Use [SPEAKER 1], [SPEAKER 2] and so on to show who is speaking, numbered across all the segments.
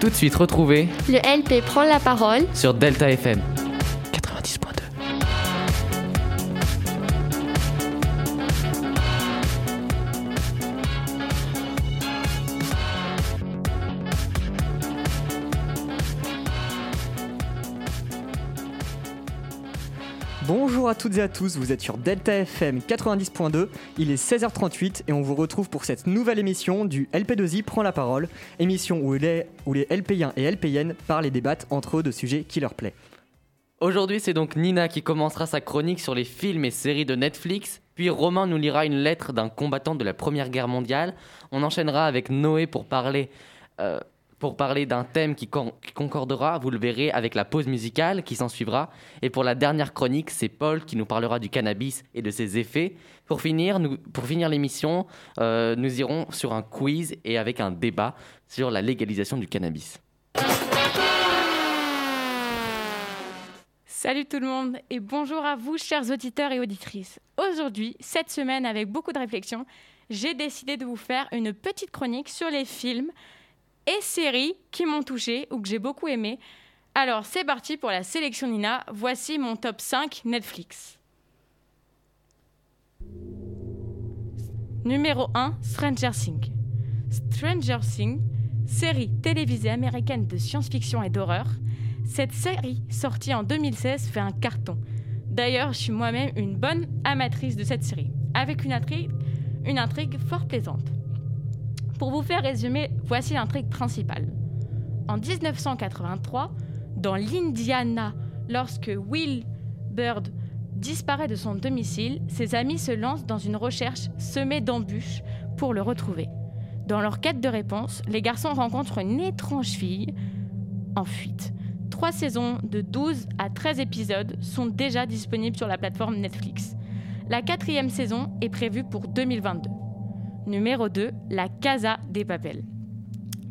[SPEAKER 1] Tout de suite retrouver
[SPEAKER 2] Le LP prend la parole.
[SPEAKER 1] sur Delta FM
[SPEAKER 3] toutes et à tous, vous êtes sur Delta FM 90.2, il est 16h38 et on vous retrouve pour cette nouvelle émission du LP2I prend la parole, émission où les, où les LP1 et LPN parlent et débattent entre eux de sujets qui leur plaît.
[SPEAKER 1] Aujourd'hui, c'est donc Nina qui commencera sa chronique sur les films et séries de Netflix. Puis Romain nous lira une lettre d'un combattant de la Première Guerre mondiale. On enchaînera avec Noé pour parler, euh, pour parler d'un thème qui, con- qui concordera, vous le verrez, avec la pause musicale qui s'en suivra. Et pour la dernière chronique, c'est Paul qui nous parlera du cannabis et de ses effets. Pour finir, nous, pour finir l'émission, euh, nous irons sur un quiz et avec un débat sur la légalisation du cannabis.
[SPEAKER 4] Salut tout le monde et bonjour à vous chers auditeurs et auditrices. Aujourd'hui, cette semaine avec beaucoup de réflexion, j'ai décidé de vous faire une petite chronique sur les films et séries qui m'ont touché ou que j'ai beaucoup aimé. Alors c'est parti pour la sélection Nina, voici mon top 5 Netflix. Numéro 1, Stranger Things. Stranger Things, série télévisée américaine de science-fiction et d'horreur. Cette série, sortie en 2016, fait un carton. D'ailleurs, je suis moi-même une bonne amatrice de cette série, avec une intrigue, une intrigue fort plaisante. Pour vous faire résumer, voici l'intrigue principale. En 1983, dans l'Indiana, lorsque Will Bird disparaît de son domicile, ses amis se lancent dans une recherche semée d'embûches pour le retrouver. Dans leur quête de réponse, les garçons rencontrent une étrange fille en fuite. Trois saisons de 12 à 13 épisodes sont déjà disponibles sur la plateforme Netflix. La quatrième saison est prévue pour 2022. Numéro 2, La Casa des Papel.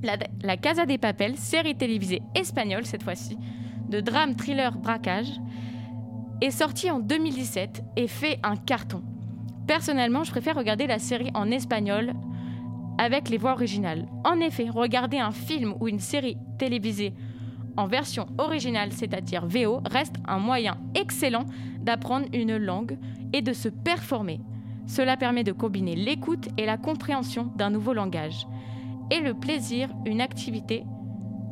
[SPEAKER 4] La, La Casa des Papel, série télévisée espagnole cette fois-ci, de drame thriller braquage, est sortie en 2017 et fait un carton. Personnellement, je préfère regarder la série en espagnol avec les voix originales. En effet, regarder un film ou une série télévisée en version originale, c'est-à-dire VO, reste un moyen excellent d'apprendre une langue et de se performer. Cela permet de combiner l'écoute et la compréhension d'un nouveau langage. Et le plaisir, une activité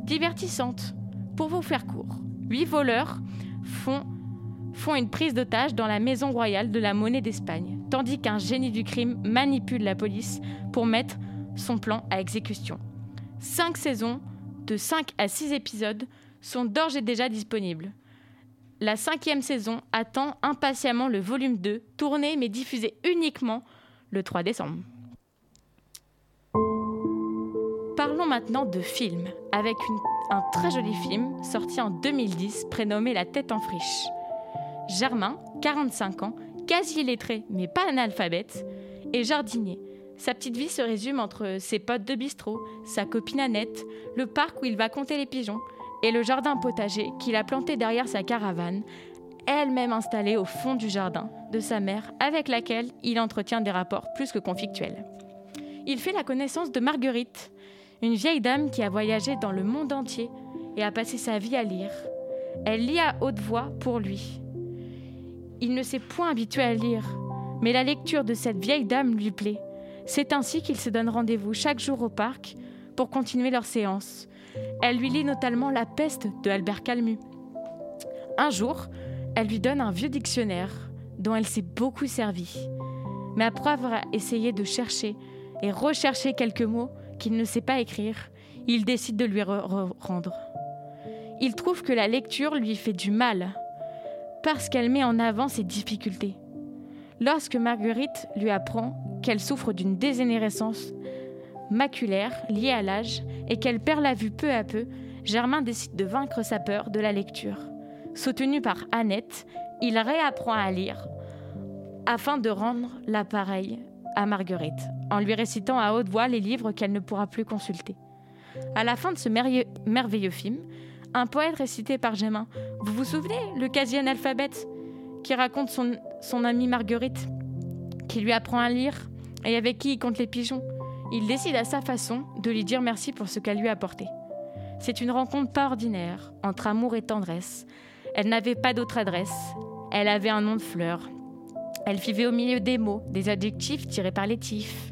[SPEAKER 4] divertissante. Pour vous faire court, huit voleurs font, une prise d'otage dans la maison royale de la monnaie d'Espagne, tandis qu'un génie du crime manipule la police pour mettre son plan à exécution. Cinq saisons de 5 à 6 épisodes sont d'ores et déjà disponibles. La cinquième saison attend impatiemment le volume 2, tourné mais diffusé uniquement le 3 décembre. Parlons maintenant de films, avec un très joli film sorti en 2010 prénommé La tête en friche. Germain, 45 ans, quasi illettré mais pas analphabète, est jardinier. Sa petite vie se résume entre ses potes de bistrot, sa copine Annette, le parc où il va compter les pigeons et le jardin potager qu'il a planté derrière sa caravane, elle-même installée au fond du jardin de sa mère avec laquelle il entretient des rapports plus que conflictuels. Il fait la connaissance de Marguerite, une vieille dame qui a voyagé dans le monde entier et a passé sa vie à lire. Elle lit à haute voix pour lui. Il ne s'est point habitué à lire, mais la lecture de cette vieille dame lui plaît. C'est ainsi qu'ils se donnent rendez-vous chaque jour au parc pour continuer leur séance. Elle lui lit notamment La peste de Albert Camus. Un jour, elle lui donne un vieux dictionnaire dont elle s'est beaucoup servie. Mais après avoir essayé de chercher et rechercher quelques mots qu'il ne sait pas écrire, il décide de lui re- re- rendre. Il trouve que la lecture lui fait du mal parce qu'elle met en avant ses difficultés. Lorsque Marguerite lui apprend qu'elle souffre d'une dégénérescence maculaire liée à l'âge et qu'elle perd la vue peu à peu, Germain décide de vaincre sa peur de la lecture. Soutenu par Annette, il réapprend à lire afin de rendre l'appareil à Marguerite, en lui récitant à haute voix les livres qu'elle ne pourra plus consulter. À la fin de ce merveilleux, film, un poète récité par Germain, vous vous souvenez, le quasi-analphabète, qui raconte son, son amie Marguerite, qui lui apprend à lire et avec qui il compte les pigeons? Il décide à sa façon de lui dire merci pour ce qu'elle lui a apporté. C'est une rencontre pas ordinaire, entre amour et tendresse. Elle n'avait pas d'autre adresse. Elle avait un nom de fleur. Elle vivait au milieu des mots, des adjectifs tirés par les tifs,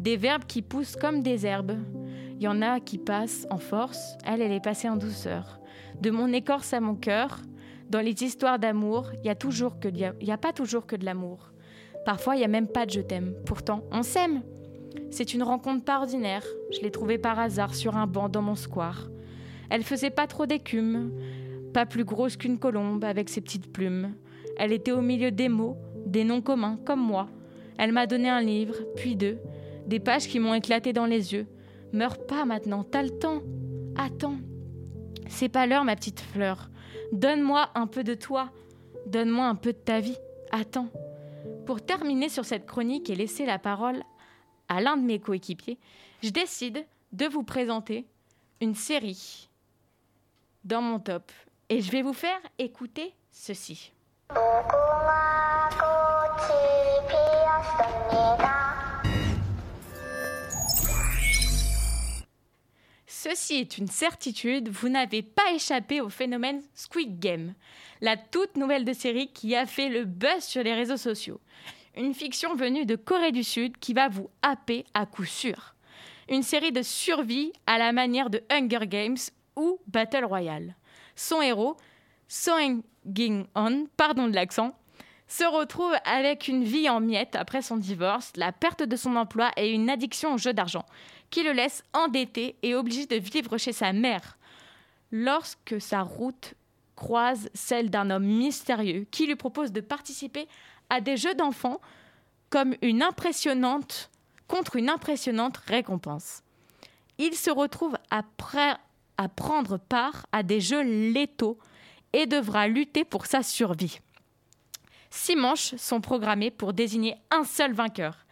[SPEAKER 4] des verbes qui poussent comme des herbes. Il y en a qui passent en force, elle, elle est passée en douceur. De mon écorce à mon cœur, dans les histoires d'amour, il n'y a, toujours a pas toujours que de l'amour. Parfois, il n'y a même pas de je t'aime. Pourtant, on s'aime. C'est une rencontre pas ordinaire. Je l'ai trouvée par hasard sur un banc dans mon square. Elle faisait pas trop d'écume, pas plus grosse qu'une colombe avec ses petites plumes. Elle était au milieu des mots, des noms communs, comme moi. Elle m'a donné un livre, puis deux, des pages qui m'ont éclaté dans les yeux. Meurs pas maintenant, t'as le temps. Attends. C'est pas l'heure, ma petite fleur. Donne-moi un peu de toi. Donne-moi un peu de ta vie. Attends. Pour terminer sur cette chronique et laisser la parole à l'un de mes coéquipiers, je décide de vous présenter une série dans mon top. Et je vais vous faire écouter ceci. Ceci est une certitude, vous n'avez pas échappé au phénomène Squid Game, la toute nouvelle de série qui a fait le buzz sur les réseaux sociaux. Une fiction venue de Corée du Sud qui va vous happer à coup sûr. Une série de survie à la manière de Hunger Games ou Battle Royale. Son héros, Song Ging-on, pardon de l'accent, se retrouve avec une vie en miettes après son divorce, la perte de son emploi et une addiction au jeu d'argent, qui le laisse endetté et obligé de vivre chez sa mère. Lorsque sa route croise celle d'un homme mystérieux qui lui propose de participer à des jeux d'enfants comme une impressionnante contre une impressionnante récompense. Il se retrouve après à prendre part à des jeux létaux et devra lutter pour sa survie. Six manches sont programmées pour désigner un seul vainqueur,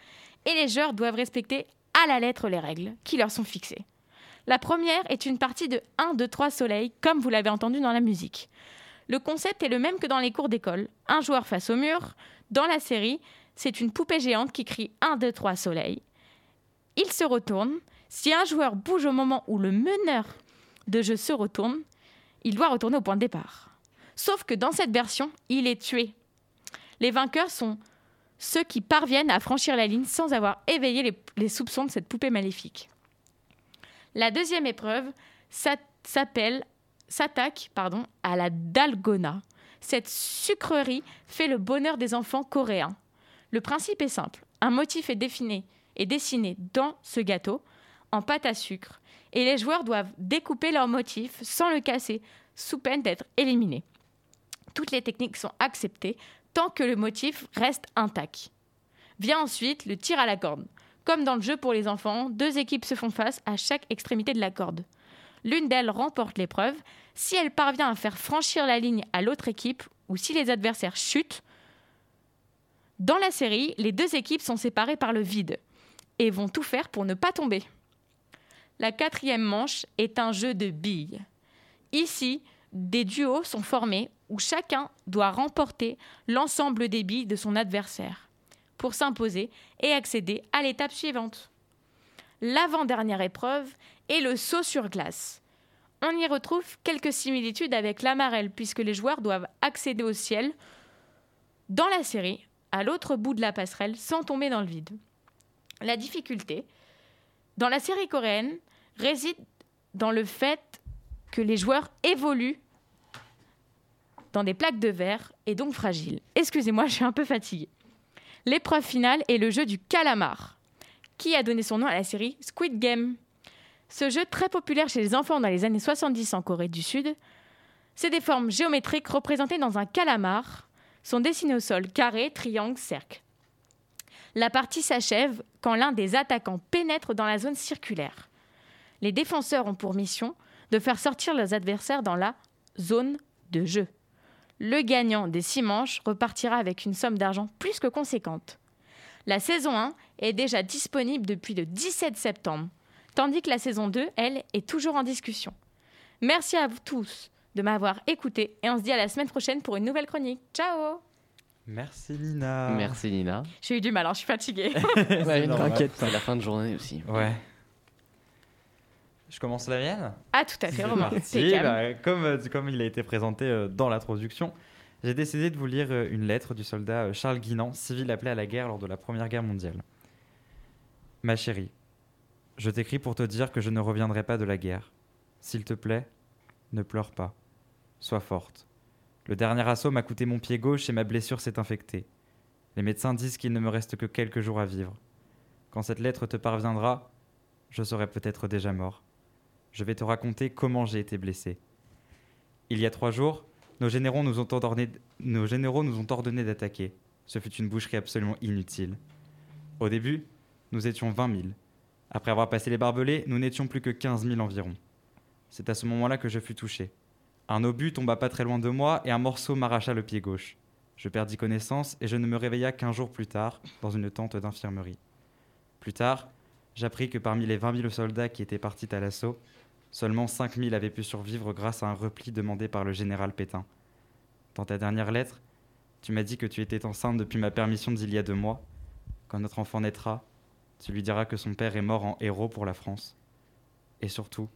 [SPEAKER 4] et les joueurs doivent respecter à la lettre les règles qui leur sont fixées. La première est une partie de 1, 2, 3 soleils, comme vous l'avez entendu dans la musique. Le concept est le même que dans les cours d'école. Un joueur face au mur. Dans la série, c'est une poupée géante qui crie 1, 2, 3 soleils. Il se retourne. Si un joueur bouge au moment où le meneur de jeu se retourne, il doit retourner au point de départ. Sauf que dans cette version, il est tué. Les vainqueurs sont ceux qui parviennent à franchir la ligne sans avoir éveillé les, soupçons de cette poupée maléfique. La deuxième épreuve s'appelle s'attaque pardon à la dalgona. Cette sucrerie fait le bonheur des enfants coréens. Le principe est simple. Un motif est défini et dessiné dans ce gâteau en pâte à sucre et les joueurs doivent découper leur motif sans le casser, sous peine d'être éliminés. Toutes les techniques sont acceptées tant que le motif reste intact. Vient ensuite le tir à la corde. Comme dans le jeu pour les enfants, deux équipes se font face à chaque extrémité de la corde. L'une d'elles remporte l'épreuve. Si elle parvient à faire franchir la ligne à l'autre équipe ou si les adversaires chutent, dans la série, les deux équipes sont séparées par le vide et vont tout faire pour ne pas tomber. La quatrième manche est un jeu de billes. Ici, des duos sont formés où chacun doit remporter l'ensemble des billes de son adversaire pour s'imposer et accéder à l'étape suivante. L'avant-dernière épreuve est le saut sur glace. On y retrouve quelques similitudes avec l'amarelle puisque les joueurs doivent accéder au ciel dans la série, à l'autre bout de la passerelle, sans tomber dans le vide. La difficulté, dans la série coréenne, réside dans le fait que les joueurs évoluent dans des plaques de verre et donc fragiles. Excusez-moi, je suis un peu fatiguée. L'épreuve finale est le jeu du calamar, qui a donné son nom à la série Squid Game. Ce jeu très populaire chez les enfants dans les années 70 en Corée du Sud, c'est des formes géométriques représentées dans un calamar, sont dessinées au sol, carré, triangle, cercle. La partie s'achève quand l'un des attaquants pénètre dans la zone circulaire les défenseurs ont pour mission de faire sortir leurs adversaires dans la zone de jeu. Le gagnant des six manches repartira avec une somme d'argent plus que conséquente. La saison 1 est déjà disponible depuis le 17 septembre, tandis que la saison 2, elle, est toujours en discussion. Merci à vous tous de m'avoir écouté et on se dit à la semaine prochaine pour une nouvelle chronique. Ciao
[SPEAKER 5] Merci Nina.
[SPEAKER 1] Merci Nina.
[SPEAKER 4] J'ai eu du mal, hein, je suis fatiguée.
[SPEAKER 1] T'inquiète, c'est la fin de journée aussi.
[SPEAKER 5] Ouais. Je commence la mienne?
[SPEAKER 4] Ah, tout à fait, Romain.
[SPEAKER 5] Bah, comme, euh, comme il a été présenté euh, dans l'introduction, j'ai décidé de vous lire euh, une lettre du soldat euh, Charles Guinan, civil appelé à la guerre lors de la Première Guerre mondiale. Ma chérie, je t'écris pour te dire que je ne reviendrai pas de la guerre. S'il te plaît, ne pleure pas. Sois forte. Le dernier assaut m'a coûté mon pied gauche et ma blessure s'est infectée. Les médecins disent qu'il ne me reste que quelques jours à vivre. Quand cette lettre te parviendra, je serai peut-être déjà mort. Je vais te raconter comment j'ai été blessé. Il y a trois jours, nos généraux nous ont ordonné, nos généraux nous ont ordonné d'attaquer. Ce fut une boucherie absolument inutile. Au début, nous étions 20 000. Après avoir passé les barbelés, nous n'étions plus que 15 000 environ. C'est à ce moment-là que je fus touché. Un obus tomba pas très loin de moi et un morceau m'arracha le pied gauche. Je perdis connaissance et je ne me réveilla qu'un jour plus tard dans une tente d'infirmerie. Plus tard, j'appris que parmi les 20 000 soldats qui étaient partis à l'assaut, seulement 5 000 avaient pu survivre grâce à un repli demandé par le général Pétain. Dans ta dernière lettre, tu m'as dit que tu étais enceinte depuis ma permission d'il y a deux mois. Quand notre enfant naîtra, tu lui diras que son père est mort en héros pour la France. Et surtout,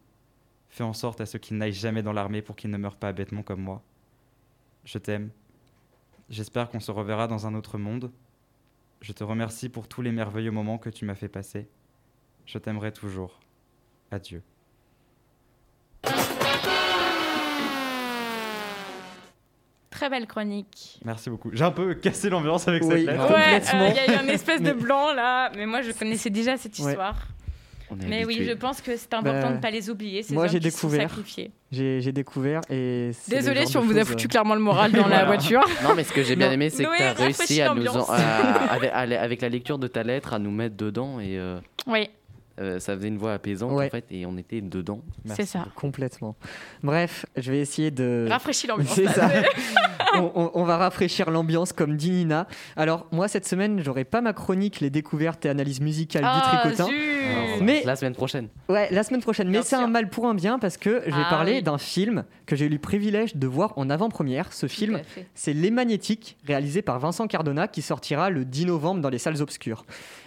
[SPEAKER 5] fais en sorte à ce qu'il n'aille jamais dans l'armée pour qu'il ne meure pas bêtement comme moi. Je t'aime. J'espère qu'on se reverra dans un autre monde. Je te remercie pour tous les merveilleux moments que tu m'as fait passer. Je t'aimerai toujours. Adieu.
[SPEAKER 4] Très belle chronique.
[SPEAKER 5] Merci beaucoup. J'ai un peu cassé l'ambiance avec
[SPEAKER 3] Oui.
[SPEAKER 5] cette lettre.
[SPEAKER 4] Ouais,
[SPEAKER 3] complètement.
[SPEAKER 4] euh, il y a eu un espèce de blanc là, mais moi je connaissais déjà cette histoire. Mais oui, je pense que c'est important
[SPEAKER 3] Bah,
[SPEAKER 4] de ne pas les oublier, ces
[SPEAKER 3] moi, j'ai découvert. J'ai découvert et.
[SPEAKER 4] Désolé si on vous a foutu
[SPEAKER 3] euh,
[SPEAKER 4] clairement le moral dans la voiture.
[SPEAKER 1] Non, mais ce que j'ai bien aimé, c'est que tu as réussi à nous, en- à- à avec la lecture de ta lettre, à nous mettre dedans et euh,
[SPEAKER 4] Oui,
[SPEAKER 1] euh, ça faisait une voix apaisante
[SPEAKER 3] Ouais.
[SPEAKER 1] en fait et on était dedans.
[SPEAKER 4] C'est ça.
[SPEAKER 3] Complètement. Bref, je vais essayer de.
[SPEAKER 4] Rafraîchis l'ambiance.
[SPEAKER 3] C'est
[SPEAKER 4] là,
[SPEAKER 3] ça. on, on- on va rafraîchir l'ambiance comme dit Nina. Alors, moi, cette semaine, j'aurai pas ma chronique, les découvertes et analyses musicales
[SPEAKER 4] Ah,
[SPEAKER 3] du tricotin.
[SPEAKER 4] zut.
[SPEAKER 1] Alors,
[SPEAKER 3] Mais-
[SPEAKER 1] la semaine prochaine.
[SPEAKER 3] Ouais, la semaine prochaine. Mais c'est un mal pour un bien parce que je vais
[SPEAKER 4] Ah
[SPEAKER 3] parler
[SPEAKER 4] oui.
[SPEAKER 3] d'un film que j'ai eu le privilège de voir en avant-première. Ce film, c'est Les Magnétiques, réalisé par Vincent Cardona, qui sortira le 10 novembre dans les salles obscures.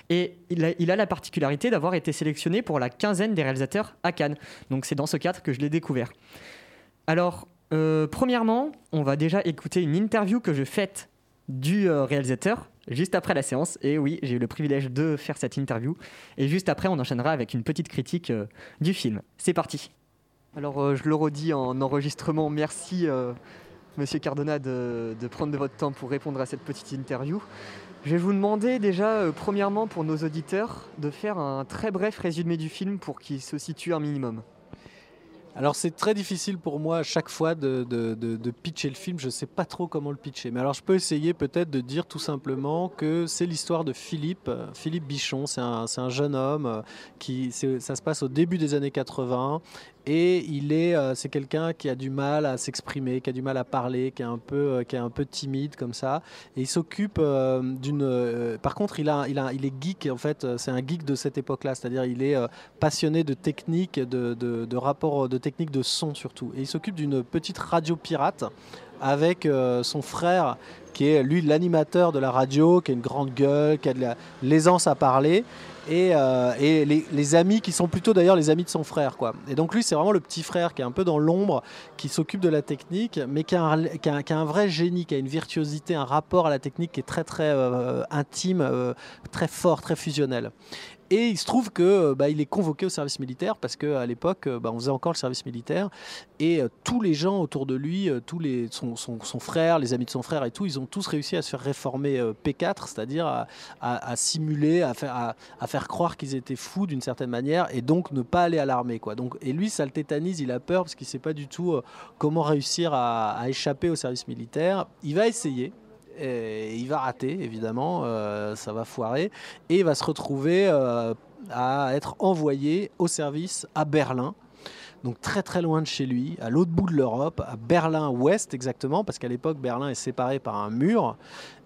[SPEAKER 3] Et il a, il a la particularité d'avoir été sélectionné pour la quinzaine des réalisateurs à Cannes. Donc c'est dans ce cadre que je l'ai découvert. Alors, euh, premièrement, on va déjà écouter une interview que je faite du euh, réalisateur juste après la séance. Et oui, j'ai eu le privilège de faire cette interview. Et juste après, on enchaînera avec une petite critique euh, du film. C'est parti. Alors, je le redis en enregistrement, merci euh, Monsieur Cardona de, de prendre de votre temps pour répondre à cette petite interview. Je vais vous demander déjà, premièrement pour nos auditeurs, de faire un très bref résumé du film pour qu'il se situe un minimum.
[SPEAKER 6] Alors c'est très difficile pour moi à chaque fois de, pitcher le film, je ne sais pas trop comment le pitcher. Mais alors je peux essayer peut-être de dire tout simplement que c'est l'histoire de Philippe, euh, Philippe Bichon, c'est un, jeune homme euh, qui, ça se passe au début des années 80 et il est, euh, c'est quelqu'un qui a du mal à s'exprimer, qui a du mal à parler, qui est un peu, euh, qui est un peu timide comme ça. Et il s'occupe euh, d'une. par contre, il a, il a, il est geek en fait. C'est un geek de cette époque-là, c'est-à-dire il est passionné de technique, de, de, de rapport, de technique de son surtout. Et il s'occupe d'une petite radio pirate avec son frère qui est lui l'animateur de la radio, qui a une grande gueule, qui a de la- l'aisance à parler, et, euh, les, amis qui sont plutôt d'ailleurs les amis de son frère. Quoi. Et donc lui c'est vraiment le petit frère qui est un peu dans l'ombre, qui s'occupe de la technique, mais qui a un vrai génie, qui a une virtuosité, un rapport à la technique qui est très très euh, intime, euh, très fort, très fusionnel. Et il se trouve que euh, bah, il est convoqué au service militaire parce qu'à l'époque, euh, bah, on faisait encore le service militaire et euh, tous les gens autour de lui, tous son, frère, les amis de son frère et tout, ils ont tous réussi à se faire réformer euh, P4, c'est-à-dire à, simuler, à faire, à, croire qu'ils étaient fous d'une certaine manière et donc ne pas aller à l'armée. Quoi. Donc, et lui, ça le tétanise, il a peur parce qu'il ne sait pas du tout comment réussir à échapper au service militaire. Il va essayer. Il va rater, évidemment, euh, ça va foirer, et il va se retrouver euh, à être envoyé au service à Berlin, donc très très loin de chez lui, à l'autre bout de l'Europe, à Berlin-Ouest exactement, parce qu'à l'époque Berlin est séparé par un mur.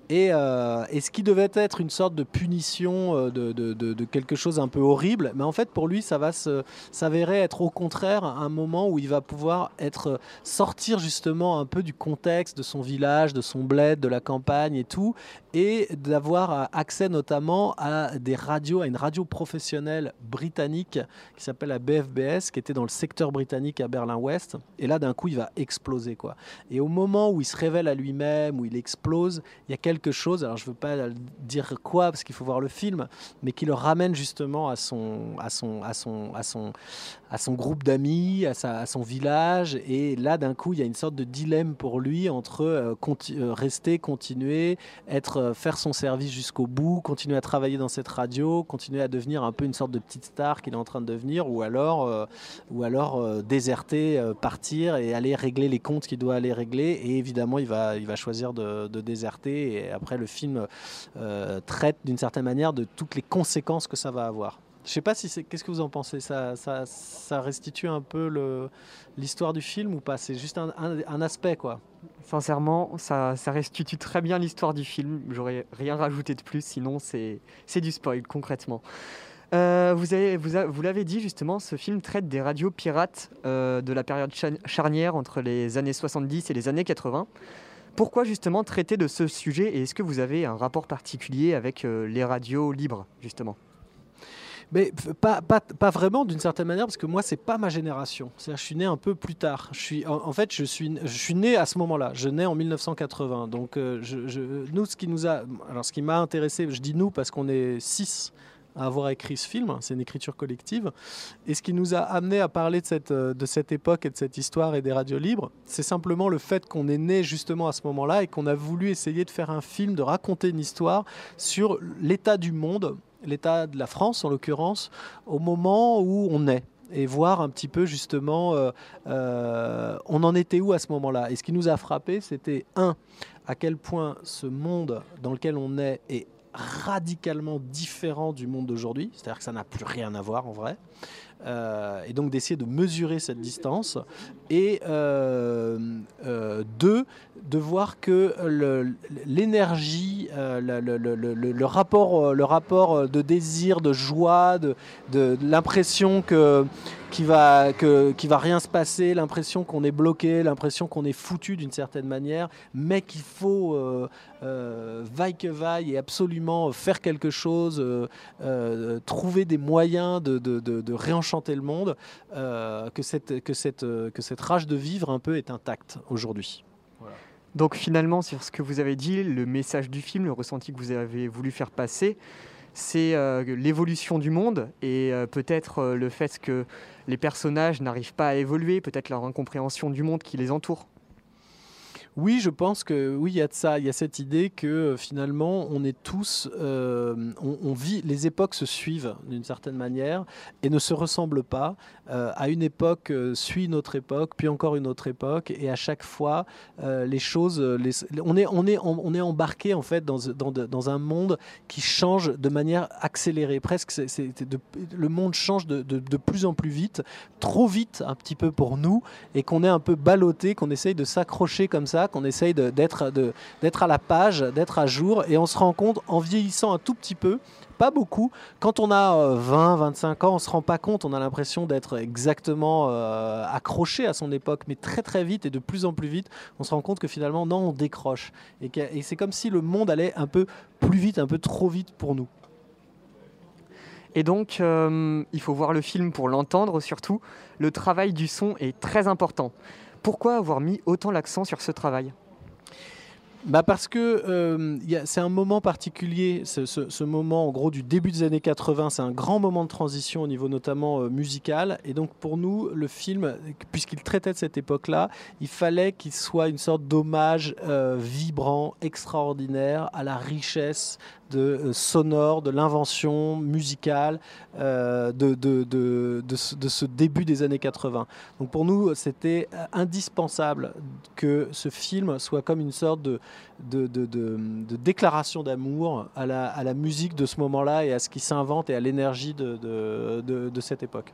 [SPEAKER 6] Et, euh, et ce qui devait être une sorte de punition euh, de, de- quelque chose un peu horrible, mais en fait pour lui ça va s'avérer être au contraire un moment où il va pouvoir être sortir justement un peu du contexte de son village, de son bled, de la campagne et tout, et d'avoir accès notamment à des radios, à une radio professionnelle britannique qui s'appelle la BFBS, qui était dans le secteur britannique à Berlin-Ouest. Et là, d'un coup, il va exploser. Quoi. Et au moment où il se révèle à lui-même, où il explose, il y a quelque chose, alors je ne veux pas dire quoi, parce qu'il faut voir le film, mais qui le ramène justement à son, à son, à son, à son, à son groupe d'amis, à, son village. Et là, d'un coup, il y a une sorte de dilemme pour lui entre euh, euh, rester, continuer, être, euh, faire son service jusqu'au bout, continuer à travailler dans cette radio, continuer à devenir un peu une sorte de petite star qu'il est en train de devenir, ou alors, ou alors déserter, partir et aller régler les comptes qu'il doit aller régler. Et évidemment, il va, il va choisir de déserter. Et après, le film traite d'une certaine manière de toutes les conséquences que ça va avoir. Je sais pas si c'est. Qu'est-ce que vous en pensez? Ça, ça, ça, restitue un peu l'histoire du film ou pas? C'est juste un, aspect, quoi.
[SPEAKER 3] Sincèrement, ça, ça restitue très bien l'histoire du film. J'aurais rien rajouté de plus, sinon c'est du spoil, concrètement. Euh, vous, avez, vous, vous l'avez dit justement, ce film traite des radios pirates euh, de la période charnière entre les années 70 et les années 80. Pourquoi justement traiter de ce sujet? Et est-ce que vous avez un rapport particulier avec euh, les radios libres justement?
[SPEAKER 6] Mais pas, vraiment d'une certaine manière, parce que moi, c'est pas ma génération. je suis né un peu plus tard. En, fait, je suis, né à ce moment-là. Je nais en 1980. Donc, euh, nous, ce qui nous a. Alors, ce qui m'a intéressé, je dis nous parce qu'on est six à avoir écrit ce film, c'est une écriture collective. Et ce qui nous a amené à parler de cette, euh, de cette époque et de cette histoire et des radios libres, c'est simplement le fait qu'on est né justement à ce moment-là et qu'on a voulu essayer de faire un film, de raconter une histoire sur l'état du monde l'état de la France en l'occurrence, au moment où on est et voir un petit peu justement euh, euh, on en était où à ce moment-là. Et ce qui nous a frappé, c'était un, à quel point ce monde dans lequel on est est radicalement différent du monde d'aujourd'hui, c'est-à-dire que ça n'a plus rien à voir en vrai. Euh, et donc d'essayer de mesurer cette distance. Et euh, euh, deux, de voir que l'énergie, le, rapport, le rapport de désir, de joie, de, l'impression que qui va, que, qui va rien se passer, l'impression qu'on est bloqué, l'impression qu'on est foutu d'une certaine manière, mais qu'il faut vaille que vaille et absolument faire quelque chose, trouver des moyens de, de, de, de réenchanter chanter le monde, euh, que, cette, que, cette, que cette rage de vivre un peu est intacte aujourd'hui.
[SPEAKER 3] Donc finalement, sur ce que vous avez dit, le message du film, le ressenti que vous avez voulu faire passer, c'est euh, l'évolution du monde et euh, peut-être le fait que les personnages n'arrivent pas à évoluer, peut-être leur incompréhension du monde qui les entoure.
[SPEAKER 6] Oui, je pense que oui, il y a de ça. Il y a cette idée que euh, finalement, on est tous, euh, on, vit, les époques se suivent d'une certaine manière et ne se ressemblent pas. Euh, à une époque suit une autre époque, puis encore une autre époque, et à chaque fois, les choses, on est, embarqué en fait dans, un monde qui change de manière accélérée. Presque, le monde change de, de, de, plus en plus vite, trop vite un petit peu pour nous, et qu'on est un peu ballotté, qu'on essaye de s'accrocher comme ça qu'on essaye d'être à la page, d'être à jour, et on se rend compte en vieillissant un tout petit peu, pas beaucoup. Quand on a 20, euh, 25 ans, on se rend pas compte, on a l'impression d'être exactement euh, accroché à son époque, mais très très vite et de plus en plus vite, on se rend compte que finalement, non, on décroche. Et, c'est comme si le monde allait un peu plus vite, un peu trop vite pour nous.
[SPEAKER 3] Et donc, euh, il faut voir le film pour l'entendre surtout. Le travail du son est très important. Pourquoi avoir mis autant l'accent sur ce travail?
[SPEAKER 6] Bah parce que euh, c'est un moment particulier, ce, moment en gros du début des années 80, c'est un grand moment de transition au niveau notamment euh, musical. Et donc pour nous, le film, puisqu'il traitait de cette époque-là, il fallait qu'il soit une sorte d'hommage euh, vibrant, extraordinaire à la richesse de euh, sonore, de l'invention musicale euh, de, de, de, de, ce début des années 80. Donc pour nous, c'était indispensable que ce film soit comme une sorte de, déclaration d'amour à la, à la musique de ce moment-là et à ce qui s'invente et à l'énergie de, cette époque.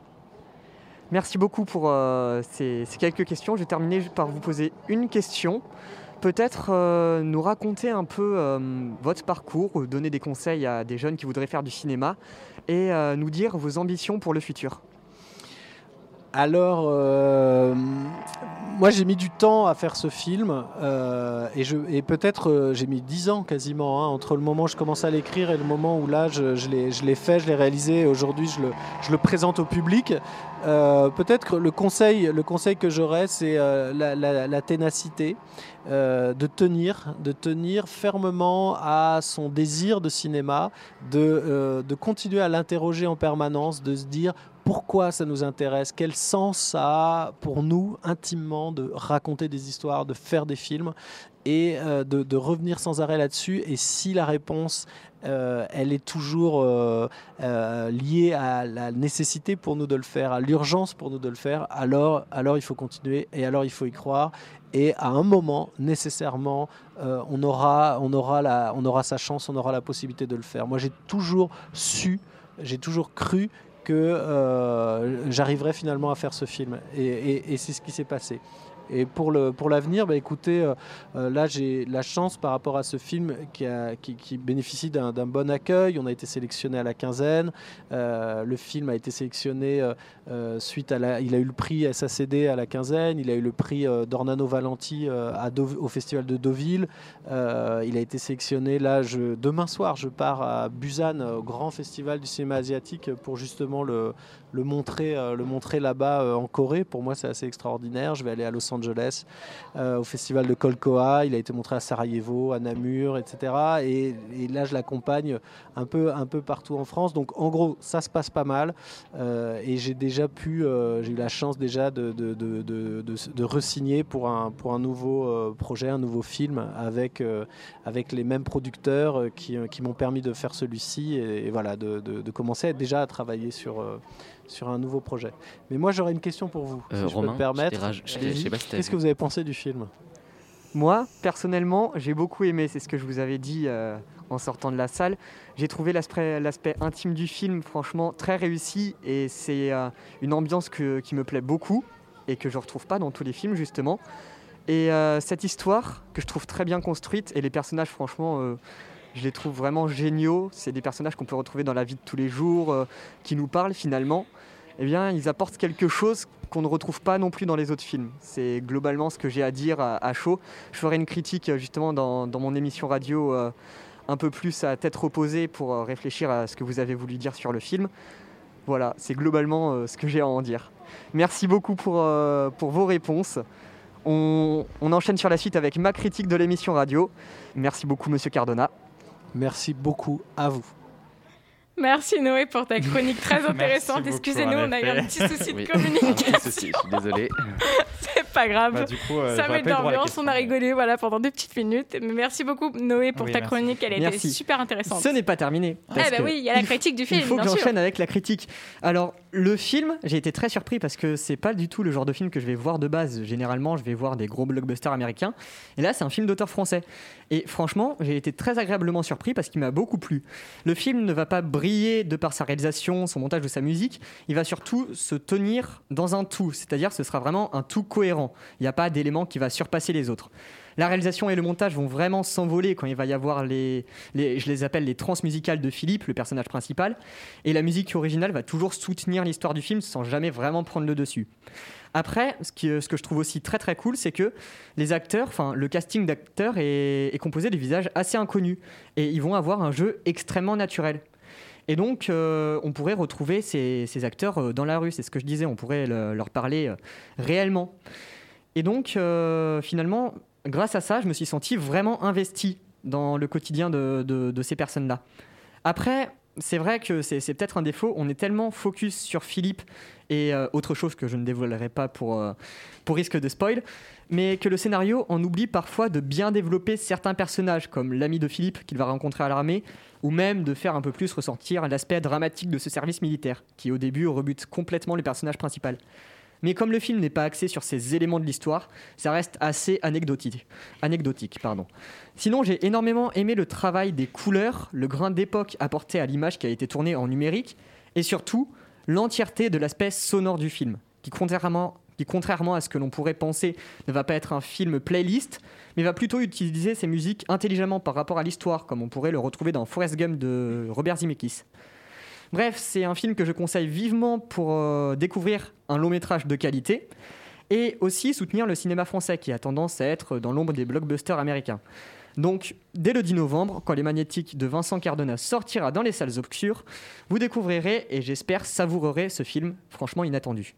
[SPEAKER 3] Merci beaucoup pour euh, ces, quelques questions. Je vais terminer par vous poser une question peut-être euh, nous raconter un peu euh, votre parcours, donner des conseils à des jeunes qui voudraient faire du cinéma et euh, nous dire vos ambitions pour le futur.
[SPEAKER 6] Alors, euh, moi j'ai mis du temps à faire ce film euh, et, peut-être euh, j'ai mis 10 ans quasiment hein, entre le moment où je commence à l'écrire et le moment où là je, l'ai fait, je l'ai réalisé et aujourd'hui je le, présente au public. Peut-être que le conseil, le conseil que j'aurais c'est la, ténacité, de tenir, de tenir fermement à son désir de cinéma, de, de continuer à l'interroger en permanence, de se dire pourquoi ça nous intéresse, quel sens ça a pour nous intimement de raconter des histoires, de faire des films et euh, de, revenir sans arrêt là-dessus. Et si la réponse, euh, elle est toujours euh, liée à la nécessité pour nous de le faire, à l'urgence pour nous de le faire, alors, alors il faut continuer et alors il faut y croire. Et à un moment, nécessairement, on, aura, on, aura la, on aura sa chance, on aura la possibilité de le faire. Moi, j'ai toujours su, j'ai toujours cru que euh, j'arriverais finalement à faire ce film. Et, et- et c'est ce qui s'est passé. Et pour le pour l'avenir, bah, écoutez, euh, euh, là j'ai la chance par rapport à ce film qui, qui, bénéficie d'un bon accueil. On a été sélectionné à la quinzaine. Euh, le film a été sélectionné suite à la. Il a eu le prix SACD à la quinzaine. Il a eu le prix d'Ornano Valenti au festival de Deauville. Il a été sélectionné là. Je, demain soir, je pars à Busan au grand festival du cinéma asiatique pour justement le le montrer, euh, le montrer là-bas euh, en Corée. Pour moi, c'est assez extraordinaire. Je vais aller à Los Angeles, euh, au festival de Kolkoa. Il a été montré à Sarajevo, à Namur, etc. Et, là, je l'accompagne un peu, un peu partout en France. Donc, en gros, ça se passe pas mal. Et j'ai déjà pu, j'ai eu la chance déjà de, de, de, de, re-signer pour un, pour un nouveau projet, un nouveau film avec, avec les mêmes producteurs qui, qui m'ont permis de faire celui-ci et, et voilà, de, commencer déjà à travailler sur, sur un nouveau projet. Mais moi, j'aurais une question pour vous,
[SPEAKER 1] Euh,
[SPEAKER 6] si
[SPEAKER 1] Romain,
[SPEAKER 6] je peux me permettre.
[SPEAKER 1] si
[SPEAKER 6] Qu'est-ce que vous avez pensé du film?
[SPEAKER 3] Moi, personnellement, j'ai beaucoup aimé, c'est ce que je vous avais dit euh, en sortant de la salle. J'ai trouvé l'aspect l'aspect intime du film, franchement, très réussi et c'est euh, une ambiance que- qui me plaît beaucoup et que je ne retrouve pas dans tous les films, justement. Et euh, cette histoire, que je trouve très bien construite, et les personnages, franchement, euh, je les trouve vraiment géniaux. C'est des personnages qu'on peut retrouver dans la vie de tous les jours, euh, qui nous parlent finalement. Eh bien, ils apportent quelque chose qu'on ne retrouve pas non plus dans les autres films. C'est globalement ce que j'ai à dire à, chaud. Je ferai une critique euh, justement dans, mon émission radio euh, un peu plus à tête reposée pour réfléchir à ce que vous avez voulu dire sur le film. Voilà, c'est globalement ce que j'ai à en dire. Merci beaucoup pour, vos réponses. On, on enchaîne sur la suite avec ma critique de l'émission radio. Merci beaucoup, monsieur Cardona.
[SPEAKER 6] Merci beaucoup à vous.
[SPEAKER 4] Merci Noé pour ta chronique très intéressante.
[SPEAKER 5] beaucoup,
[SPEAKER 4] Excusez-nous, on a eu un petit souci
[SPEAKER 1] Oui.
[SPEAKER 4] de
[SPEAKER 1] Un petit
[SPEAKER 4] communication.
[SPEAKER 1] souci, je suis désolé.
[SPEAKER 4] C'est pas grave.
[SPEAKER 5] Bah, du coup, euh,
[SPEAKER 4] Ça met de l'ambiance, on a rigolé voilà, pendant deux petites minutes. Mais merci beaucoup Noé pour
[SPEAKER 5] Oui,
[SPEAKER 4] ta
[SPEAKER 5] merci.
[SPEAKER 4] chronique, elle a été
[SPEAKER 3] Merci.
[SPEAKER 4] super intéressante.
[SPEAKER 3] Ce n'est pas terminé. Que
[SPEAKER 4] oui, il y a la critique du film,
[SPEAKER 3] Il faut que
[SPEAKER 4] bien
[SPEAKER 3] j'enchaîne avec la critique. Alors, le film, j'ai été très surpris parce que c'est pas du tout le genre de film que je vais voir de base. Généralement, je vais voir des gros blockbusters américains. Et là, c'est un film d'auteur français. Et franchement, j'ai été très agréablement surpris parce qu'il m'a beaucoup plu. Le film ne va pas briller de par sa réalisation, son montage ou sa musique. Il va surtout se tenir dans un tout. C'est-à-dire, ce sera vraiment un tout cohérent. Il n'y a pas d'élément qui va surpasser les autres. La réalisation et le montage vont vraiment s'envoler quand il va y avoir les, je les appelle les transmusicales de Philippe, le personnage principal. Et la musique originale va toujours soutenir l'histoire du film sans jamais vraiment prendre le dessus. Après, ce, que je trouve aussi très très cool, c'est que les acteurs, enfin le casting d'acteurs est, composé de visages assez inconnus et ils vont avoir un jeu extrêmement naturel. Et donc, euh, on pourrait retrouver ces, acteurs euh, dans la rue, c'est ce que je disais, on pourrait le- leur parler euh, réellement. Et donc, finalement, grâce à ça, je me suis senti vraiment investi dans le quotidien de, ces personnes-là. Après, c'est vrai que c'est peut-être un défaut, on est tellement focus sur Philippe et euh, autre chose que je ne dévoilerai pas pour, euh, pour risque de spoil, mais que le scénario en oublie parfois de bien développer certains personnages, comme l'ami de Philippe qu'il va rencontrer à l'armée, ou même de faire un peu plus ressentir l'aspect dramatique de ce service militaire, qui au début rebute complètement le personnage principal. Mais comme le film n'est pas axé sur ces éléments de l'histoire, ça reste assez anecdotique. anecdotique pardon. Sinon, j'ai énormément aimé le travail des couleurs, le grain d'époque apporté à l'image qui a été tournée en numérique, et surtout l'entièreté de l'aspect sonore du film, qui contrairement, à ce que l'on pourrait penser ne va pas être un film playlist, mais va plutôt utiliser ses musiques intelligemment par rapport à l'histoire, comme on pourrait le retrouver dans Forrest Gump de Robert Zemeckis. Bref, c'est un film que je conseille vivement pour euh, découvrir un long métrage de qualité et aussi soutenir le cinéma français qui a tendance à être dans l'ombre des blockbusters américains. Donc, dès le 10 novembre, quand Les Magnétiques de Vincent Cardona sortira dans les salles obscures, vous découvrirez et j'espère savourerez ce film franchement inattendu.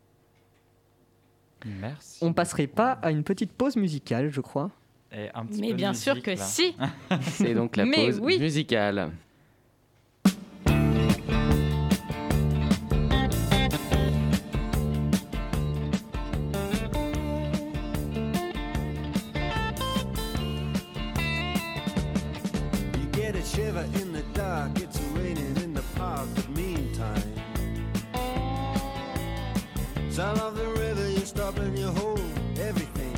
[SPEAKER 5] Merci.
[SPEAKER 3] On passerait pas à une petite pause musicale, je crois.
[SPEAKER 5] Et un petit
[SPEAKER 4] Mais
[SPEAKER 5] peu
[SPEAKER 4] bien sûr que
[SPEAKER 5] là.
[SPEAKER 4] si.
[SPEAKER 1] C'est donc la
[SPEAKER 4] Mais
[SPEAKER 1] pause
[SPEAKER 4] oui.
[SPEAKER 1] musicale.
[SPEAKER 7] Sound of the river, you stop and you hold everything.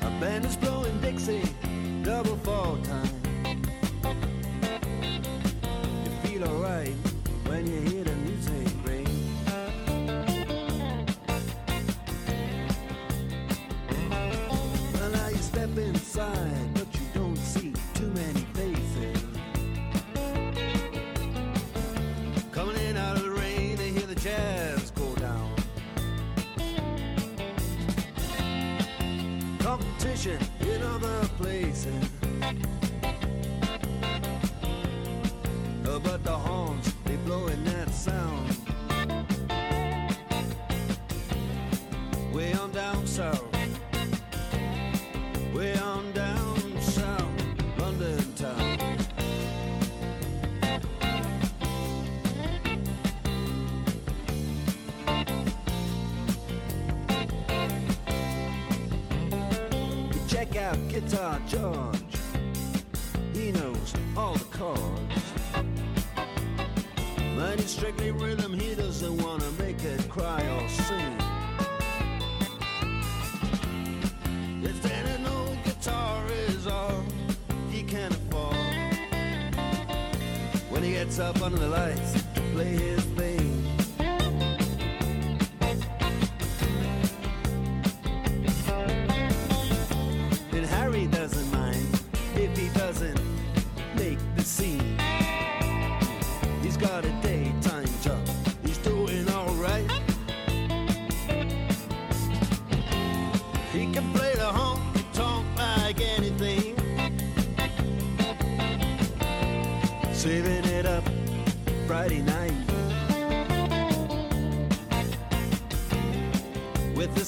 [SPEAKER 7] A band is blowing Dixie, double Uh, but the horns, they blowing that sound. Way on down south. But strictly rhythm, he doesn't wanna make it cry or sing. If then an old guitar is all he can afford When he gets up under the lights to play his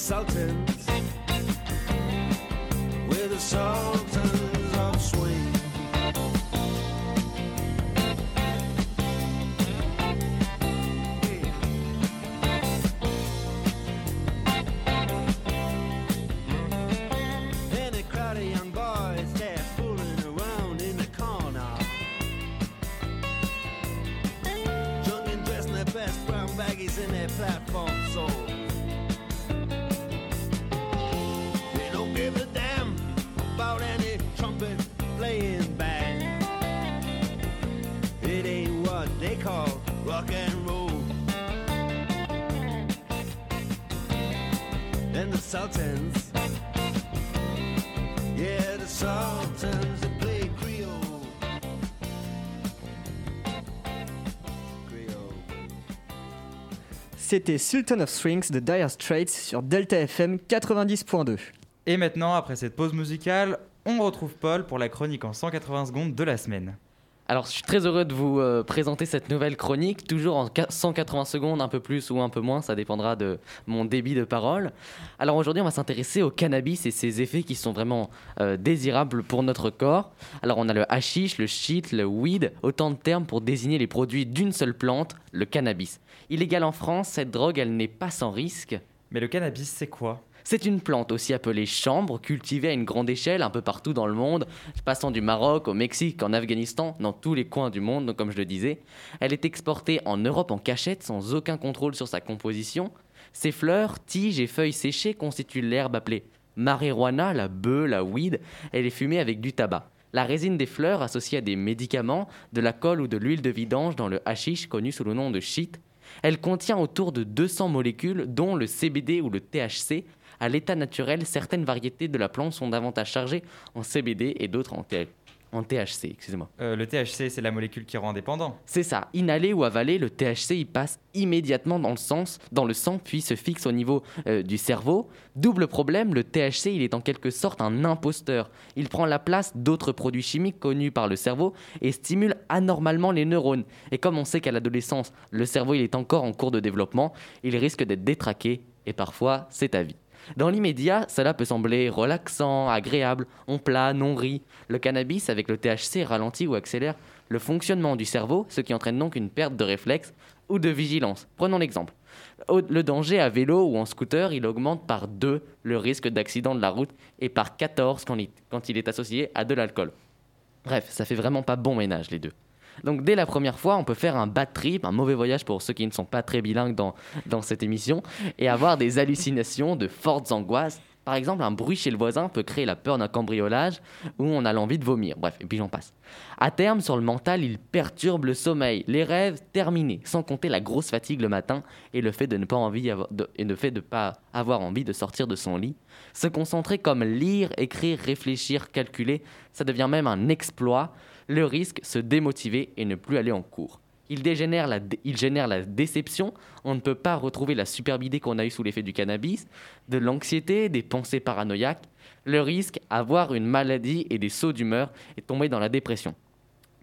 [SPEAKER 7] Sultans, with the Sultans of Swing. And a crowd
[SPEAKER 3] C'était Sultan of Strings de Dire Straits sur Delta FM 90.2.
[SPEAKER 5] Et maintenant, après cette pause musicale, on retrouve Paul pour la chronique en 180 secondes de la semaine.
[SPEAKER 1] Alors, je suis très heureux de vous euh, présenter cette nouvelle chronique, toujours en qua- 180 secondes, un peu plus ou un peu moins, ça dépendra de mon débit de parole. Alors aujourd'hui, on va s'intéresser au cannabis et ses effets qui sont vraiment euh, désirables pour notre corps. Alors on a le hashish, le shit, le weed, autant de termes pour désigner les produits d'une seule plante, le cannabis. Illégale en France, cette drogue, elle n'est pas sans risque.
[SPEAKER 5] Mais le cannabis, c'est quoi?
[SPEAKER 1] C'est une plante aussi appelée chambre, cultivée à une grande échelle un peu partout dans le monde, passant du Maroc au Mexique, en Afghanistan, dans tous les coins du monde, donc comme je le disais. Elle est exportée en Europe en cachette, sans aucun contrôle sur sa composition. Ses fleurs, tiges et feuilles séchées constituent l'herbe appelée marijuana, la bœuf, la weed. Elle est fumée avec du tabac. La résine des fleurs associée à des médicaments, de la colle ou de l'huile de vidange dans le hashish connu sous le nom de shit. Elle contient autour de 200 molécules, dont le CBD ou le THC. À l'état naturel, certaines variétés de la plante sont davantage chargées en CBD et d'autres en, T- en THC, excusez-moi.
[SPEAKER 5] Euh, le THC, c'est la molécule qui rend indépendant.
[SPEAKER 1] C'est ça, inhalé ou avalé, le THC il passe immédiatement dans le, sens, dans le sang puis se fixe au niveau euh, du cerveau. Double problème, le THC il est en quelque sorte un imposteur. Il prend la place d'autres produits chimiques connus par le cerveau et stimule anormalement les neurones. Et comme on sait qu'à l'adolescence, le cerveau il est encore en cours de développement, il risque d'être détraqué et parfois c'est à vie. Dans l'immédiat, cela peut sembler relaxant, agréable, on plane, on rit. Le cannabis avec le THC ralentit ou accélère le fonctionnement du cerveau, ce qui entraîne donc une perte de réflexe ou de vigilance. Prenons l'exemple. Le danger à vélo ou en scooter, il augmente par 2 le risque d'accident de la route et par 14 quand il, quand il est associé à de l'alcool. Bref, ça fait vraiment pas bon ménage les deux. Donc dès la première fois, on peut faire un bad trip, un mauvais voyage pour ceux qui ne sont pas très bilingues dans, dans cette émission, et avoir des hallucinations, de fortes angoisses. Par exemple, un bruit chez le voisin peut créer la peur d'un cambriolage ou on a l'envie de vomir. Bref, et puis j'en passe. À terme, sur le mental, il perturbe le sommeil, les rêves terminés, sans compter la grosse fatigue le matin et le fait de ne pas envie de, fait de pas avoir envie de sortir de son lit. Se concentrer comme lire, écrire, réfléchir, calculer, ça devient même un exploit. Le risque, se démotiver et ne plus aller en cours. Il, dégénère il génère la déception, on ne peut pas retrouver la superbe idée qu'on a eue sous l'effet du cannabis, de l'anxiété, des pensées paranoïaques. Le risque, avoir une maladie et des sauts d'humeur et tomber dans la dépression.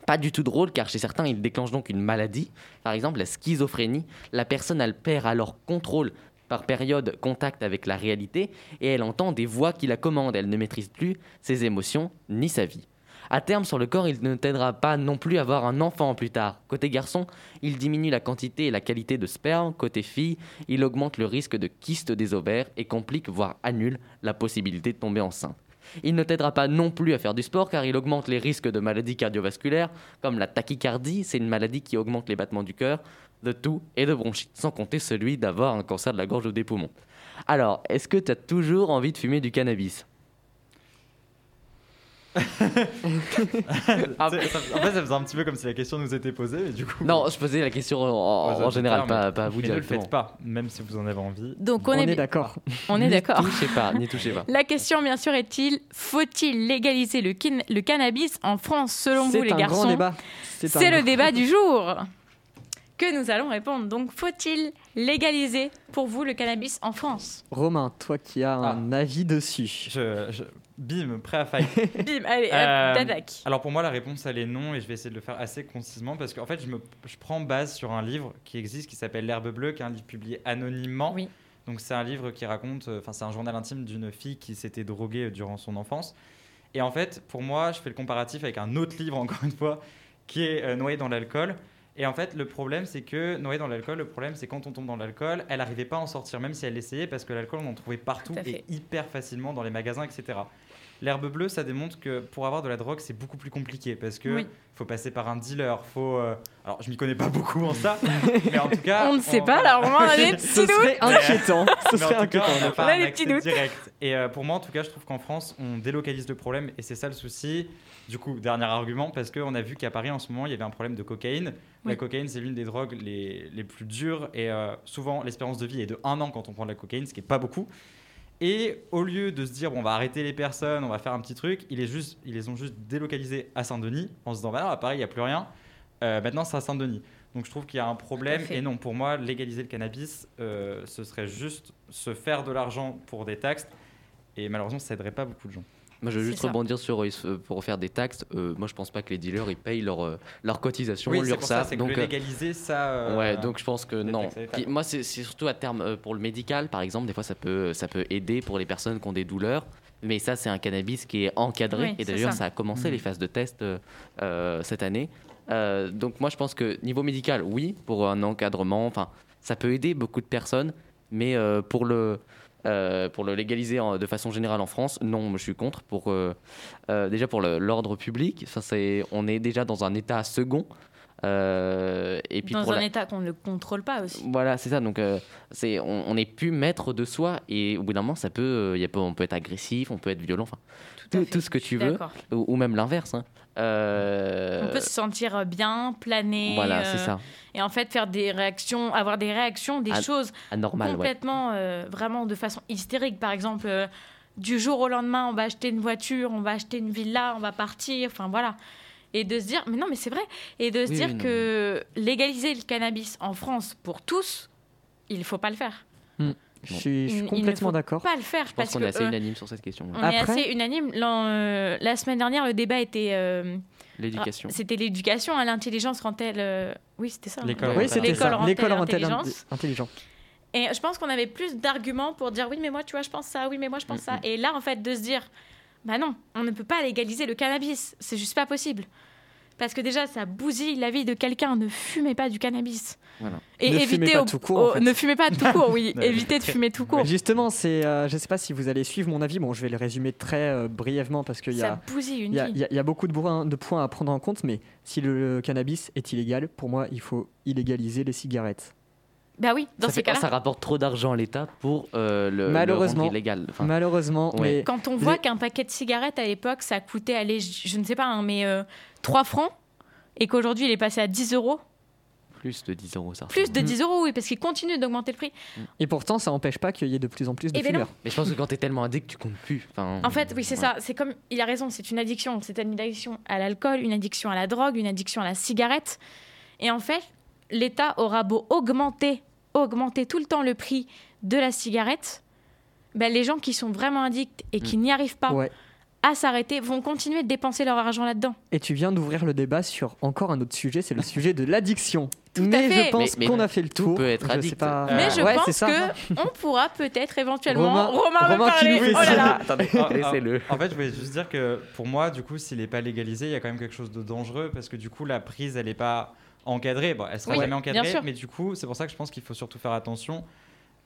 [SPEAKER 1] Pas du tout drôle car chez certains il déclenche donc une maladie, par exemple la schizophrénie. La personne elle perd alors contrôle par période contact avec la réalité et elle entend des voix qui la commandent. Elle ne maîtrise plus ses émotions ni sa vie. À terme, sur le corps, il ne t'aidera pas non plus à avoir un enfant plus tard. Côté garçon, il diminue la quantité et la qualité de sperme. Côté fille, il augmente le risque de kyste des ovaires et complique, voire annule, la possibilité de tomber enceinte. Il ne t'aidera pas non plus à faire du sport car il augmente les risques de maladies cardiovasculaires comme la tachycardie, c'est une maladie qui augmente les battements du cœur, de toux et de bronchite, sans compter celui d'avoir un cancer de la gorge ou des poumons. Alors, est-ce que tu as toujours envie de fumer du cannabis?
[SPEAKER 5] en fait, ça faisait un petit peu comme si la question nous était posée, mais du coup.
[SPEAKER 1] Non, je posais la question en, général, pas, à vous
[SPEAKER 5] mais ne le
[SPEAKER 1] directement.
[SPEAKER 5] faites pas, même si vous en avez envie.
[SPEAKER 4] Donc on,
[SPEAKER 3] On
[SPEAKER 4] est,
[SPEAKER 3] d'accord.
[SPEAKER 4] on est d'accord.
[SPEAKER 1] touchez pas, n'y touchez pas.
[SPEAKER 4] La question, bien sûr, est-il faut-il légaliser le, kin- le cannabis en France selon vous,
[SPEAKER 3] C'est
[SPEAKER 4] les
[SPEAKER 3] un
[SPEAKER 4] garçons?
[SPEAKER 3] grand débat.
[SPEAKER 4] C'est
[SPEAKER 3] un
[SPEAKER 4] le
[SPEAKER 3] grand-
[SPEAKER 4] débat du jour que nous allons répondre. Donc, faut-il légaliser pour vous le cannabis en France?
[SPEAKER 3] Romain, toi qui as un avis dessus.
[SPEAKER 5] Je, je- bim, prêt à fight.
[SPEAKER 4] Bim, allez,
[SPEAKER 5] Euh,
[SPEAKER 4] t'attaques.
[SPEAKER 5] Alors pour moi, la réponse, elle est non, et je vais essayer de le faire assez concisement, parce qu'en fait, je, me, je prends base sur un livre qui existe, qui s'appelle L'herbe bleue, qui est un livre publié anonymement.
[SPEAKER 4] Oui.
[SPEAKER 5] Donc c'est un livre qui raconte, euh, enfin c'est un journal intime d'une fille qui s'était droguée durant son enfance. Et en fait, pour moi, je fais le comparatif avec un autre livre, encore une fois, qui est euh, Noyé dans l'alcool. Et en fait, le problème, c'est que Noyé dans l'alcool, le problème, c'est quand on tombe dans l'alcool, elle n'arrivait pas à en sortir, même si elle l'essayait, parce que l'alcool, on en trouvait partout et hyper facilement dans les magasins, etc. L'herbe bleue, ça démontre que pour avoir de la drogue, c'est beaucoup plus compliqué parce que
[SPEAKER 4] Oui.
[SPEAKER 5] faut passer par un dealer, faut. euh, Alors, je m'y connais pas beaucoup en ça, mais en tout cas.
[SPEAKER 4] On ne sait
[SPEAKER 5] on-
[SPEAKER 4] pas, Romain, on a des petits
[SPEAKER 3] Ce
[SPEAKER 4] doutes.
[SPEAKER 3] serait inquiétant. Ce serait inquiétant.
[SPEAKER 5] on n'a pas
[SPEAKER 4] a
[SPEAKER 5] un
[SPEAKER 4] des
[SPEAKER 5] accès
[SPEAKER 4] petits doutes.
[SPEAKER 5] direct. Et euh, pour moi, en tout cas, je trouve qu'en France, on délocalise le problème et c'est ça le souci. Du coup, dernier argument, parce qu'on a vu qu'à Paris, en ce moment, il y avait un problème de cocaïne. La cocaïne, c'est l'une des drogues les, les plus dures et euh, souvent, l'espérance de vie est de un an quand on prend de la cocaïne, ce qui n'est pas beaucoup. Et au lieu de se dire, bon, on va arrêter les personnes, on va faire un petit truc, ils les, juste, ils les ont juste délocalisés à Saint-Denis en se disant, bah non, à Paris, il n'y a plus rien. Euh, maintenant, c'est à Saint-Denis. Donc je trouve qu'il y a un problème. Et non, pour moi, légaliser le cannabis, euh, ce serait juste se faire de l'argent pour des taxes. Et malheureusement, ça aiderait pas beaucoup de gens.
[SPEAKER 1] Moi, je veux juste
[SPEAKER 4] ça.
[SPEAKER 1] rebondir sur euh, pour faire des taxes. euh, moi, je pense pas que les dealers ils payent leur, euh, leur cotisation,
[SPEAKER 5] Oui, c'est pour ça, que
[SPEAKER 1] Donc,
[SPEAKER 5] légaliser, ça. euh,
[SPEAKER 1] ouais, donc je pense que non. Puis moi, c'est c'est surtout à terme euh, pour le médical, par exemple. Des fois, ça peut, ça peut aider pour les personnes qui ont des douleurs. Mais ça, c'est un cannabis qui est encadré.
[SPEAKER 4] Oui,
[SPEAKER 1] et d'ailleurs,
[SPEAKER 4] ça.
[SPEAKER 1] ça. a commencé
[SPEAKER 5] Mhm.
[SPEAKER 1] les phases de test cette année. Euh, donc moi, je pense que niveau médical, oui, pour un encadrement, enfin, ça peut aider beaucoup de personnes. Mais euh, pour le euh, pour le légaliser en- de façon générale en France, non, je suis contre. Pour, euh, euh, déjà pour l'ordre public, enfin, c'est- on est déjà dans un état second. Et puis
[SPEAKER 4] Dans
[SPEAKER 1] pour
[SPEAKER 4] un
[SPEAKER 1] la-
[SPEAKER 4] état qu'on ne contrôle pas aussi.
[SPEAKER 1] voilà, c'est ça. Donc, c'est, on n'est plus maître de soi et au bout d'un moment, ça peut, y a on peut être agressif, on peut être violent, enfin,
[SPEAKER 4] Tout,
[SPEAKER 1] ce que tu veux, ou même l'inverse. hein. Euh,
[SPEAKER 4] On peut se sentir bien, planer.
[SPEAKER 1] voilà,
[SPEAKER 4] euh,
[SPEAKER 1] c'est ça,
[SPEAKER 4] Et en fait, faire des réactions, avoir des réactions, des choses
[SPEAKER 1] anormal, ouais.
[SPEAKER 4] complètement, euh, vraiment de façon hystérique. Par exemple, euh, du jour au lendemain, on va acheter une voiture, on va acheter une villa, on va partir, enfin voilà. Et de se dire, mais non, mais c'est vrai. Et de se
[SPEAKER 1] Oui,
[SPEAKER 4] dire
[SPEAKER 1] oui,
[SPEAKER 4] que légaliser le cannabis en France pour tous, il ne faut pas le faire.
[SPEAKER 3] Je suis, je suis complètement d'accord.
[SPEAKER 4] Pas le faire
[SPEAKER 1] Je pense
[SPEAKER 4] parce
[SPEAKER 1] qu'on est assez
[SPEAKER 4] euh,
[SPEAKER 1] unanime sur cette question.
[SPEAKER 4] on est assez unanime. Euh, la semaine dernière, le débat était. euh,
[SPEAKER 1] L'éducation.
[SPEAKER 4] ah, c'était l'éducation. hein, L'intelligence rend-elle. euh, Oui, c'était ça. hein.
[SPEAKER 5] L'école
[SPEAKER 3] Oui,
[SPEAKER 4] L'école
[SPEAKER 3] ça.
[SPEAKER 4] rend-elle l'intelligence
[SPEAKER 3] intelligent.
[SPEAKER 4] Et je pense qu'on avait plus d'arguments pour dire oui, mais moi, tu vois, je pense ça, oui, mais moi, je pense ça. Et là, en fait, de se dire, bah non, on ne peut pas légaliser le cannabis. C'est juste pas possible. Parce que déjà, ça bousille la vie de quelqu'un. Ne fumez pas du cannabis.
[SPEAKER 1] Voilà.
[SPEAKER 4] Et
[SPEAKER 3] Ne
[SPEAKER 4] évitez
[SPEAKER 3] fumez pas
[SPEAKER 4] au-
[SPEAKER 3] tout court, en
[SPEAKER 4] au-
[SPEAKER 3] fait.
[SPEAKER 4] Ne fumez pas tout court, oui. Évitez de fumer tout court.
[SPEAKER 3] Justement, c'est, euh, je ne sais pas si vous allez suivre mon avis. Bon, je vais le résumer très euh, brièvement parce qu'il y
[SPEAKER 4] Ça
[SPEAKER 3] a,
[SPEAKER 4] bousille une
[SPEAKER 3] il y, a,
[SPEAKER 4] vie.
[SPEAKER 3] il y a- il y a beaucoup de, points- de points à prendre en compte. Mais si le cannabis est illégal, pour moi, il faut illégaliser les cigarettes.
[SPEAKER 4] Bah oui, dans
[SPEAKER 1] ça,
[SPEAKER 4] ces cas-là.
[SPEAKER 1] ça rapporte trop d'argent à l'État pour euh, le,
[SPEAKER 3] Malheureusement.
[SPEAKER 1] le rendre illégal. Enfin,
[SPEAKER 3] Malheureusement,
[SPEAKER 1] ouais.
[SPEAKER 3] mais
[SPEAKER 4] Quand on voit
[SPEAKER 3] Les-
[SPEAKER 4] qu'un paquet de cigarettes à l'époque, ça coûtait, allez, je, je ne sais pas, hein, mais euh, 3 francs, et qu'aujourd'hui il est passé à 10 euros,
[SPEAKER 1] plus de 10 euros, ça.
[SPEAKER 4] plus de
[SPEAKER 3] Mm.
[SPEAKER 4] 10 euros, oui, parce qu'il continue d'augmenter le prix.
[SPEAKER 3] et pourtant, ça n'empêche pas qu'il y ait de plus en plus de
[SPEAKER 4] Eh ben
[SPEAKER 3] fumeurs.
[SPEAKER 1] Mais je pense que quand t'es tellement addict, tu comptes plus. Enfin,
[SPEAKER 4] En fait, oui, c'est
[SPEAKER 1] ouais.
[SPEAKER 4] ça. C'est comme, il a raison, c'est une addiction. C'est une addiction à l'alcool, une addiction à la drogue, une addiction à la cigarette. Et en fait, l'État aura beau augmenter, augmenter tout le temps le prix de la cigarette, ben, les gens qui sont vraiment addicts et qui n'y arrivent pas
[SPEAKER 3] Ouais.
[SPEAKER 4] à s'arrêter vont continuer de dépenser leur argent là-dedans.
[SPEAKER 3] Et tu viens d'ouvrir le débat sur encore un autre sujet, c'est le sujet de l'addiction.
[SPEAKER 4] Tout à
[SPEAKER 3] mais
[SPEAKER 4] fait.
[SPEAKER 3] je pense qu'on a fait le
[SPEAKER 1] tout
[SPEAKER 3] tour.
[SPEAKER 1] peut être
[SPEAKER 3] Je sais
[SPEAKER 1] addict.
[SPEAKER 3] pas-
[SPEAKER 5] Euh,
[SPEAKER 4] Mais je
[SPEAKER 3] ouais,
[SPEAKER 4] pense
[SPEAKER 3] ça.
[SPEAKER 4] que on pourra peut-être éventuellement.
[SPEAKER 3] Romain-
[SPEAKER 4] Romain,
[SPEAKER 3] Romain qui
[SPEAKER 4] parler.
[SPEAKER 3] nous fait
[SPEAKER 4] Oh là là.
[SPEAKER 1] Attendez,
[SPEAKER 5] Ah, ah,
[SPEAKER 1] laissez-le.
[SPEAKER 5] En fait, je voulais juste dire que pour moi, du coup, s'il n'est pas légalisé, il y a quand même quelque chose de dangereux parce que du coup, la prise, elle n'est pas encadrée. Bon, elle sera
[SPEAKER 4] Oui,
[SPEAKER 5] jamais encadrée, mais du coup, c'est pour ça que je pense qu'il faut surtout faire attention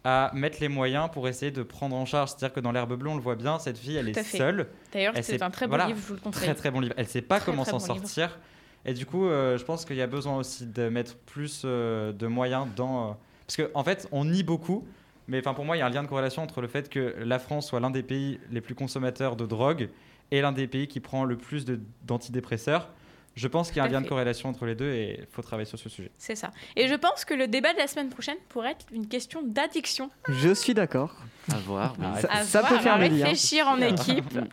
[SPEAKER 5] à mettre les moyens pour essayer de prendre en charge. C'est-à-dire que dans l'herbe bleue, on le voit bien, cette fille, elle est
[SPEAKER 4] fait.
[SPEAKER 5] seule.
[SPEAKER 4] D'ailleurs, c'est un très bon
[SPEAKER 5] voilà,
[SPEAKER 4] livre, je vous le conseille.
[SPEAKER 5] Très très bon livre. Elle sait pas
[SPEAKER 4] Très,
[SPEAKER 5] comment s'en
[SPEAKER 4] bon livre.
[SPEAKER 5] sortir. Et du coup, euh, je pense qu'il y a besoin aussi de mettre plus euh, de moyens dans. euh, Parce qu'en en fait, on nie beaucoup. Mais pour moi, il y a un lien de corrélation entre le fait que la France soit l'un des pays les plus consommateurs de drogue et l'un des pays qui prend le plus d'antidépresseurs. Je pense qu'il y a un lien de corrélation entre les deux et il faut travailler sur ce sujet.
[SPEAKER 4] C'est ça. Et je pense que le débat de la semaine prochaine pourrait être une question d'addiction.
[SPEAKER 3] Je suis d'accord.
[SPEAKER 1] À voir. oui.
[SPEAKER 5] Ah,
[SPEAKER 3] Ça,
[SPEAKER 4] À
[SPEAKER 3] ça
[SPEAKER 4] voir,
[SPEAKER 3] peut faire
[SPEAKER 4] à
[SPEAKER 3] le lien.
[SPEAKER 4] réfléchir en équipe.
[SPEAKER 1] Mm,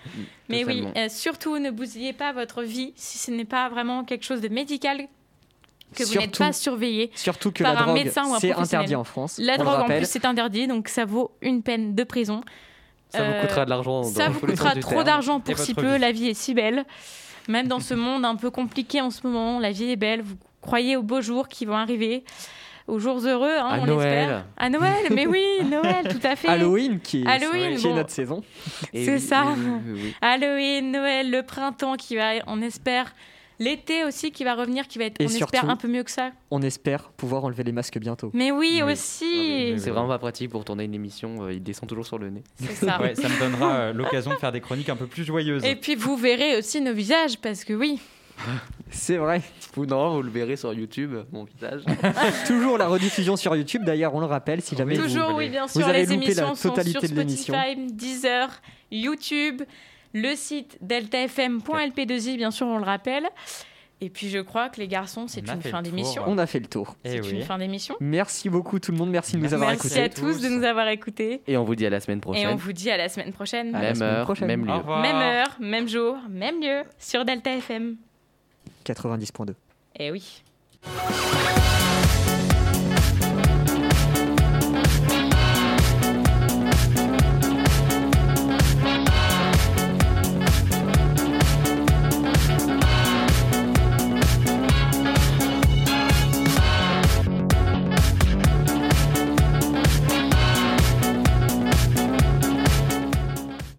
[SPEAKER 4] Mais oui, euh, surtout ne bousillez pas votre vie si ce n'est pas vraiment quelque chose de médical que vous n'êtes pas surveillé.
[SPEAKER 3] Surtout que
[SPEAKER 4] Par
[SPEAKER 3] la
[SPEAKER 4] un
[SPEAKER 3] drogue,
[SPEAKER 4] médecin ou un
[SPEAKER 3] c'est interdit en France.
[SPEAKER 4] La drogue en plus c'est interdit, donc ça vaut une peine de prison.
[SPEAKER 1] Ça vous
[SPEAKER 4] Euh,
[SPEAKER 1] coûtera de l'argent.
[SPEAKER 4] Ça vous coûtera trop d'argent pour si peu,
[SPEAKER 5] vie.
[SPEAKER 4] la vie est si belle. Même dans ce monde un peu compliqué en ce moment, la vie est belle. Vous croyez aux beaux jours qui vont arriver, aux jours heureux, hein,
[SPEAKER 1] À
[SPEAKER 4] on
[SPEAKER 1] Noël.
[SPEAKER 4] espère. À Noël, mais oui, Noël, tout à fait.
[SPEAKER 3] Halloween qui est,
[SPEAKER 4] Halloween,
[SPEAKER 3] qui est
[SPEAKER 4] bon.
[SPEAKER 3] notre saison.
[SPEAKER 4] C'est
[SPEAKER 1] oui,
[SPEAKER 4] ça.
[SPEAKER 1] oui, oui.
[SPEAKER 4] Halloween, Noël, le printemps qui va, on espère. L'été aussi qui va revenir, qui va être,
[SPEAKER 3] Et
[SPEAKER 4] on
[SPEAKER 3] surtout-
[SPEAKER 4] espère, un peu mieux que ça.
[SPEAKER 3] On espère pouvoir enlever les masques bientôt.
[SPEAKER 4] Mais oui,
[SPEAKER 5] Oui.
[SPEAKER 4] aussi.
[SPEAKER 5] Ah oui, oui,
[SPEAKER 1] C'est vraiment pas pratique pour tourner une émission. euh, Il descend toujours sur le nez.
[SPEAKER 4] C'est ça.
[SPEAKER 5] Ouais, ça me donnera euh, l'occasion de faire des chroniques un peu plus joyeuses.
[SPEAKER 4] Et puis vous verrez aussi nos visages, parce que oui,
[SPEAKER 3] C'est vrai.
[SPEAKER 1] Vous, non, vous le verrez sur YouTube, mon visage.
[SPEAKER 3] Toujours la rediffusion sur YouTube. D'ailleurs, on le rappelle, si jamais vous-
[SPEAKER 4] toujours, oui, bien sûr,
[SPEAKER 3] avez
[SPEAKER 4] les
[SPEAKER 3] loupé la
[SPEAKER 4] émissions sont
[SPEAKER 3] totalité
[SPEAKER 4] sur
[SPEAKER 3] de l'émission.
[SPEAKER 4] Spotify, Deezer, YouTube, le site deltafm.lp2i, bien sûr, on le rappelle. Et puis je crois que les garçons, c'est une fin d'émission.
[SPEAKER 5] tour.
[SPEAKER 3] on a fait le tour.
[SPEAKER 5] Eh
[SPEAKER 4] C'est
[SPEAKER 5] oui.
[SPEAKER 4] une fin d'émission.
[SPEAKER 3] Merci beaucoup tout le monde. Merci de nous avoir
[SPEAKER 4] Merci
[SPEAKER 3] écoutés.
[SPEAKER 4] à tous de nous avoir écoutés.
[SPEAKER 1] Et on vous dit à la semaine
[SPEAKER 4] Et
[SPEAKER 1] prochaine.
[SPEAKER 4] on vous dit à la semaine prochaine.
[SPEAKER 3] À la
[SPEAKER 1] Même
[SPEAKER 3] semaine
[SPEAKER 1] heure,
[SPEAKER 3] prochaine.
[SPEAKER 1] même lieu.
[SPEAKER 4] Même heure, même jour, même lieu, sur Delta FM.
[SPEAKER 3] 90.2.
[SPEAKER 4] Eh oui.